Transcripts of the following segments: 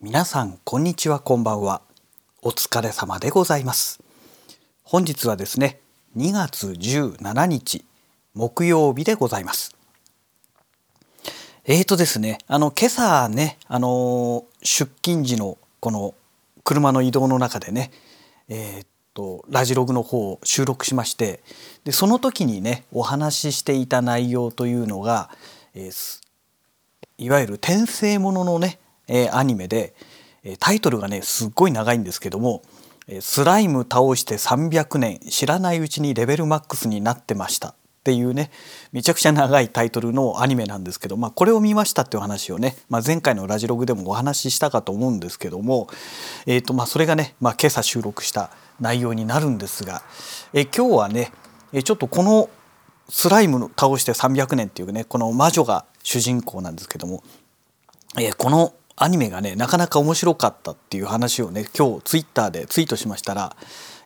皆さんこんにちはこんばんは。お疲れ様でございます。本日はですね2月17日木曜日でございます。えーとですねあの今朝ねあの出勤時のこの車の移動の中でねえー、っとラジログの方を収録しましてでその時にねお話ししていた内容というのが、えー、いわゆる転生もののねえ、アニメでタイトルがねすっごい長いんですけども「スライム倒して300年知らないうちにレベルマックスになってました」っていうねめちゃくちゃ長いタイトルのアニメなんですけど、まあ、これを見ましたっていう話をね、まあ、前回のラジログでもお話ししたかと思うんですけども、えーとまあ、それがね、まあ、今朝収録した内容になるんですが、え今日はねちょっとこのスライム倒して300年っていうねこの魔女が主人公なんですけども、えこのアニメがねなかなか面白かったっていう話をね今日ツイッターでツイートしましたら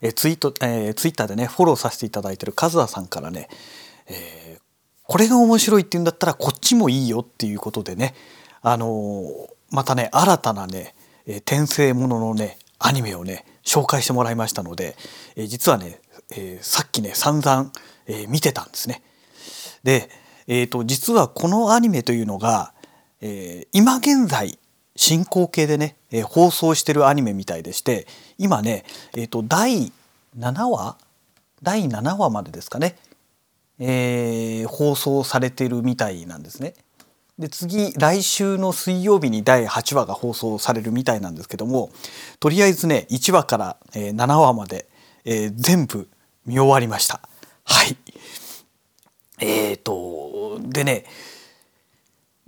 えツイート、えー、ツイッターでねフォローさせていただいてる和田さんからね、えー、これが面白いっていうんだったらこっちもいいよっていうことでねあのー、またね新たなね、え転生もののねアニメをね紹介してもらいましたので、え実はね、えさっきね散々、え見てたんですね。で、えーと、実はこのアニメというのが、え今現在進行形でね、えー、放送してるアニメみたいでして今ね、えーと、第7話第7話までですかね、えー、放送されてるみたいなんですね。で次来週の水曜日に第8話が放送されるみたいなんですけどもとりあえずね1話から、えー、7話まで、えー、全部見終わりました。はいえーとでね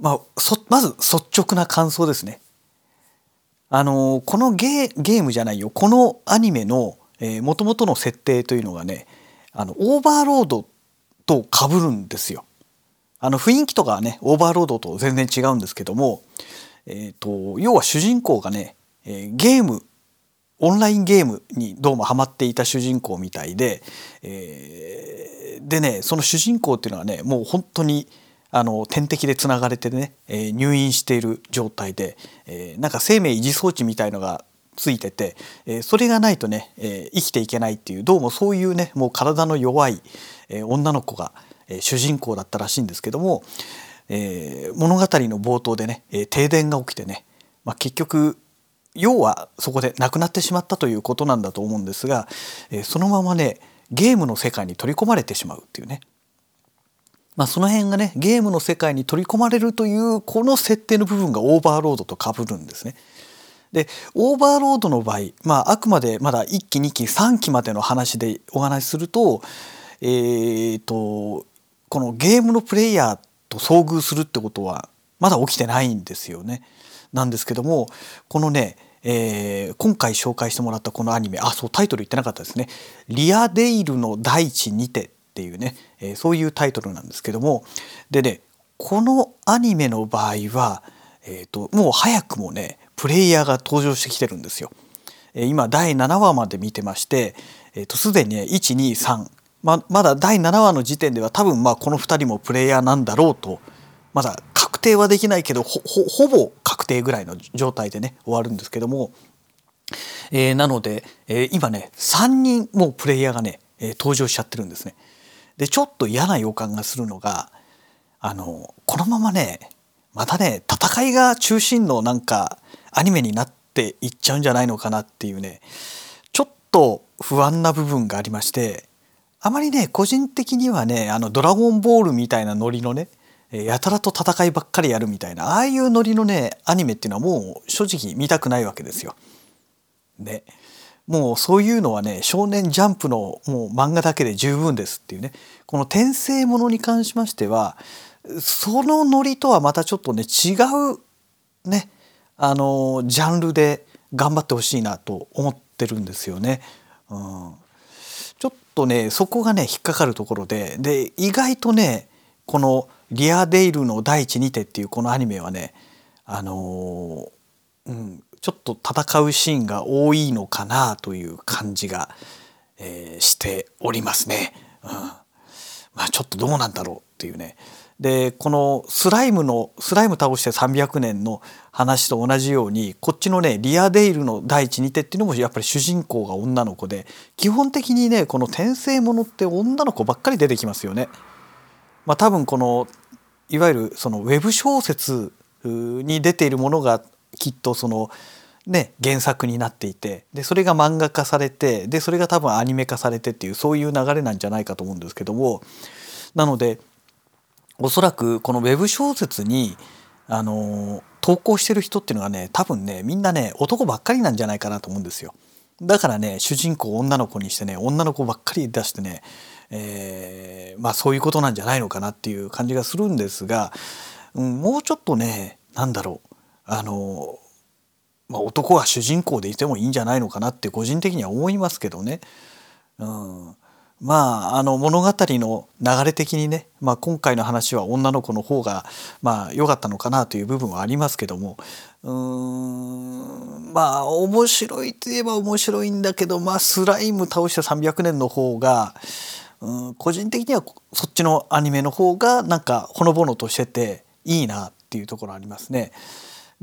まあ、まず率直な感想ですね。あのこのゲームじゃないよこのアニメのもともとの設定というのがねあのオーバーロードとかぶるんですよ。あの雰囲気とかはねオーバーロードと全然違うんですけども、えーと、要は主人公がねゲームオンラインゲームにどうもハマっていた主人公みたいで、えー、でねその主人公っていうのはねもう本当にあの点滴でつながれてね、えー、入院している状態で、えー、なんか生命維持装置みたいのがついてて、えー、それがないとね、えー、生きていけないっていうどうもそういうねもう体の弱い、えー、女の子が、えー、主人公だったらしいんですけども、えー、物語の冒頭でね、えー、停電が起きてね、まあ、結局要はそこで亡くなってしまったということなんだと思うんですが、えー、そのままねゲームの世界に取り込まれてしまうっていうねまあ、その辺がねゲームの世界に取り込まれるというこの設定の部分がオーバーロードとかぶるんですね。でオーバーロードの場合、まあ、あくまでまだ1期2期3期までの話でお話しすると,、えーと、このゲームのプレイヤーと遭遇するってことはまだ起きてないんですよね。なんですけどもこのねえー、今回紹介してもらったこのアニメあそうタイトル言ってなかったですね「リアデイルの大地にて」っていうね、えー、そういうタイトルなんですけどもでねこのアニメの場合は、えーと、もう早くもねプレイヤーが登場してきてるんですよ。え、今第7話まで見てましてえー、とすで、にね123ままだ第7話の時点では多分まあこの2人もプレイヤーなんだろうとまだ確定はできないけどほぼ確定ぐらいの状態でね終わるんですけども、えー、なので、えー、今ね3人もうプレイヤーがね、え、登場しちゃってるんですね。でちょっと嫌な予感がするのがあのこのままねまたね戦いが中心のなんかアニメになっていっちゃうんじゃないのかなっていうねちょっと不安な部分がありましてあまりね個人的にはねあの「ドラゴンボール」みたいなノリのねやたらと戦いばっかりやるみたいなああいうノリのねアニメっていうのはもう正直見たくないわけですよ。ね。もうそういうのはね少年ジャンプのもう漫画だけで十分ですっていうねこの転生ものに関しましてはそのノリとはまたちょっとね違うねあのジャンルで頑張ってほしいなと思ってるんですよね。うん、ちょっとねそこがね引っかかるところでで意外とねこの「リアデイルの第一にて」っていうこのアニメはねあのー、うん、ちょっと戦うシーンが多いのかなという感じが、えー、しておりますね。うんまあ、ちょっとどうなんだろうっていうねでこのスライムのスライム倒して300年の話と同じようにこっちのねリアデイルの第一に手っていうのもやっぱり主人公が女の子で基本的にねこの転生ものって女の子ばっかり出てきますよね。まあ、多分このいわゆるそのウェブ小説に出ているものがきっとそのね原作になっていてでそれが漫画化されてでそれが多分アニメ化されてっていうそういう流れなんじゃないかと思うんですけどもなのでおそらくこのウェブ小説にあの投稿してる人っていうのがね多分ねみんなね男ばっかりなんじゃないかなと思うんですよ。だからね主人公女の子にしてね女の子ばっかり出してね、えー、まあそういうことなんじゃないのかなっていう感じがするんですが、うん、もうちょっとね何だろうあの、まあ、男が主人公でいてもいいんじゃないのかなって個人的には思いますけどね。うんまああの物語の流れ的にね、まあ、今回の話は女の子の方がまあ良かったのかなという部分はありますけどもうーんまあ面白いといえば面白いんだけど、まあ、スライム倒した300年の方がうん個人的にはそっちのアニメの方がなんかほのぼのとしてていいなっていうところありますね。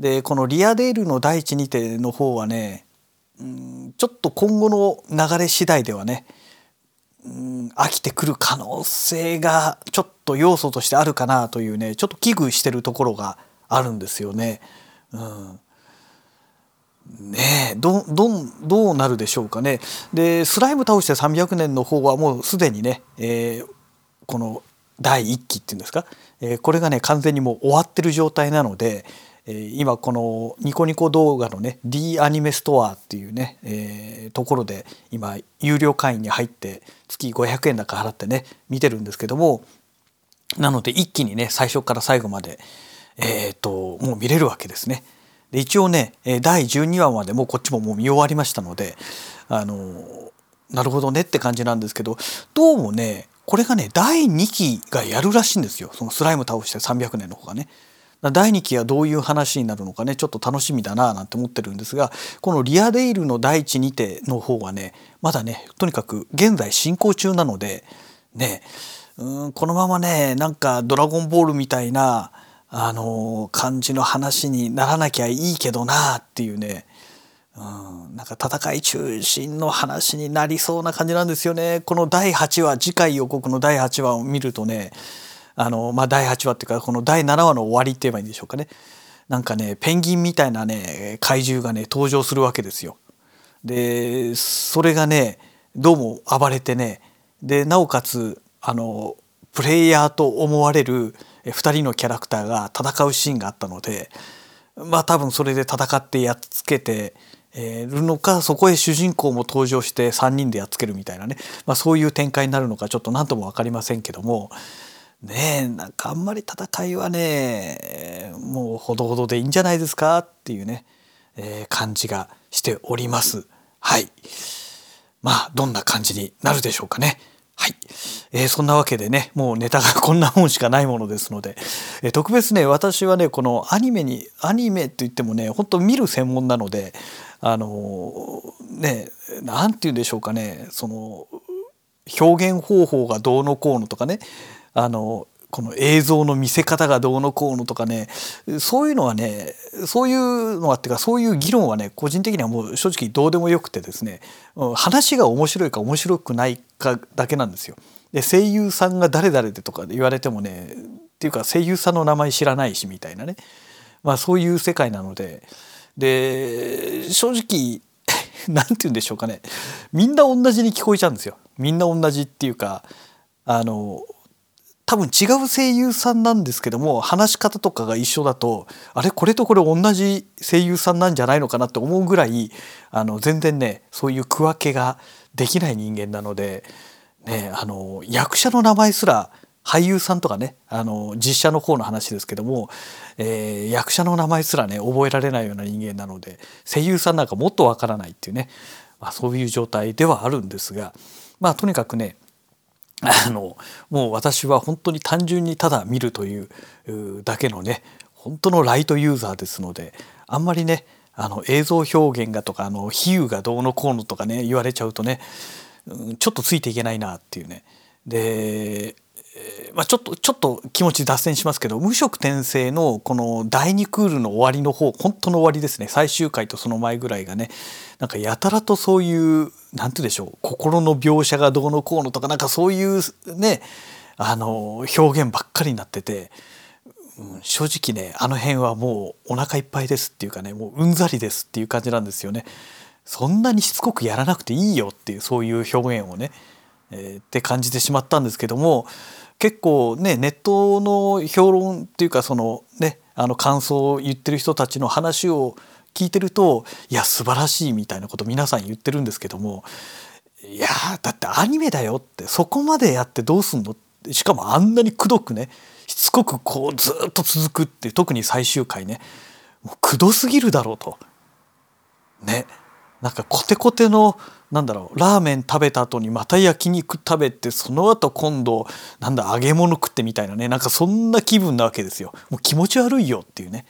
でこのリアデールの第一にての方はねうんちょっと今後の流れ次第ではねうん飽きてくる可能性がちょっと要素としてあるかなというねちょっと危惧してるところがあるんですよね。うん、ねえどどどうなるでしょうかね。でスライム倒して300年の方はもうすでにね、えー、この第1期っていうんですか、えー、これがね完全にもう終わってる状態なので、今このニコニコ動画のね D アニメストアっていうね、え、ところで今有料会員に入って月500円だか払ってね見てるんですけどもなので一気にね最初から最後までえっ、ともう見れるわけですね。一応ね第12話までもうこっちももう見終わりましたのであのなるほどねって感じなんですけどどうもねこれがね第2期がやるらしいんですよそのスライム倒して300年の方がね。第2期はどういう話になるのかねちょっと楽しみだななんて思ってるんですがこのリアデイルの第一にての方はねまだねとにかく現在進行中なのでねうんこのままねなんか「ドラゴンボール」みたいなあの感じの話にならなきゃいいけどなっていうねうん、なんか戦い中心の話になりそうな感じなんですよね。この第8話次回予告の第8話を見るとねあの、まあ、第8話っていうかこの第7話の終わりって言えばいいんでしょうかねなんかねペンギンみたいなね怪獣がね登場するわけですよ。でそれがねどうも暴れてねでなおかつあのプレイヤーと思われる2人のキャラクターが戦うシーンがあったのでまあ多分それで戦ってやっつけてるのかそこへ主人公も登場して3人でやっつけるみたいなね、まあ、そういう展開になるのかちょっと何とも分かりませんけどもねえなんかあんまり戦いはねもうほどほどでいいんじゃないですかっていうね、えー、感じがしております。はいまあどんな感じになるでしょうかね。はい、えー、そんなわけでねもうネタがこんなもんしかないものですので、えー、特別ね私はねこのアニメにアニメって言ってもねほんと見る専門なのであのー、ね何て言うんでしょうかねその表現方法がどうのこうのとかねあのこの映像の見せ方がどうのこうのとかねそういうのはねそういうのはっていうかそういう議論はね個人的にはもう正直どうでもよくてですね話が面白いか面白くないかだけなんですよ。で声優さんが誰々でとか言われてもねっていうか声優さんの名前知らないしみたいなねまあそういう世界なのでで正直 何て言うんでしょうかねみんな同じに聞こえちゃうんですよ。みんな同じっていうかあの多分違う声優さんなんですけども話し方とかが一緒だとあれこれとこれ同じ声優さんなんじゃないのかなって思うぐらいあの全然ねそういう区分けができない人間なので、ね、あの役者の名前すら俳優さんとかねあの実写の方の話ですけども、えー、役者の名前すらね覚えられないような人間なので声優さんなんかもっとわからないっていうね、まあ、そういう状態ではあるんですがまあとにかくねあのもう私は本当に単純にただ見るというだけのね本当のライトユーザーですのであんまりねあの映像表現がとかあの比喩がどうのこうのとかね言われちゃうとねうんちょっとついていけないなっていうね。でまあ、ちょっとちょっと気持ち脱線しますけど無色転生のこの第2クールの終わりの方本当の終わりですね最終回とその前ぐらいがねなんかやたらとそういう何て言うでしょう心の描写がどうのこうのとかなんかそういうねあの表現ばっかりになってて、うん、正直ねあの辺はもうお腹いっぱいですっていうかねもううんざりですっていう感じなんですよね。そんなにしつこくやらなくていいよっていうそういう表現をね、えー、って感じてしまったんですけども結構ねネットの評論っていうかそのねあの感想を言ってる人たちの話を聞いてるといや素晴らしいみたいなこと皆さん言ってるんですけどもいやだってアニメだよってそこまでやってどうすんの？しかもあんなにくどくねしつこくこうずっと続くって特に最終回ねもうくどすぎるだろうと。ねなんかコテコテのなんだろうラーメン食べた後にまた焼肉食べてその後今度なんだ揚げ物食ってみたいなねなんかそんな気分なわけですよ。もう気持ち悪いよっていうね。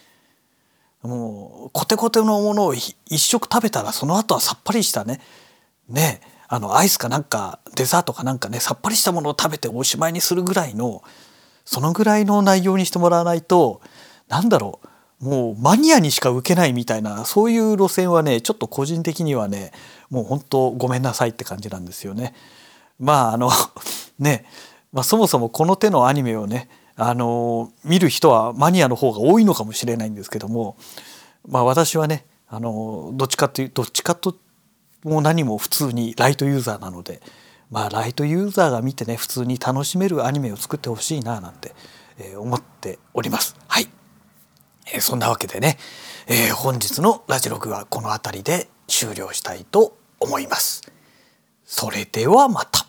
もうコテコテのものを一食食べたらその後はさっぱりしたね。ねあのアイスかなんかデザートかなんかねさっぱりしたものを食べておしまいにするぐらいのそのぐらいの内容にしてもらわないとなんだろうもうマニアにしか受けないみたいなそういう路線はねちょっと個人的にはねもう本当ごめんなさいって感じなんですよね。まああの ね、まあ、そもそもこの手のアニメをねあの見る人はマニアの方が多いのかもしれないんですけども、まあ、私はねあのどっちかというどっちかともう何も普通にライトユーザーなので、まあ、ライトユーザーが見てね普通に楽しめるアニメを作ってほしいななんて、え、思っております。はいえ、そんなわけでね、えー、本日のラジログはこの辺りで終了したいと思います。それではまた。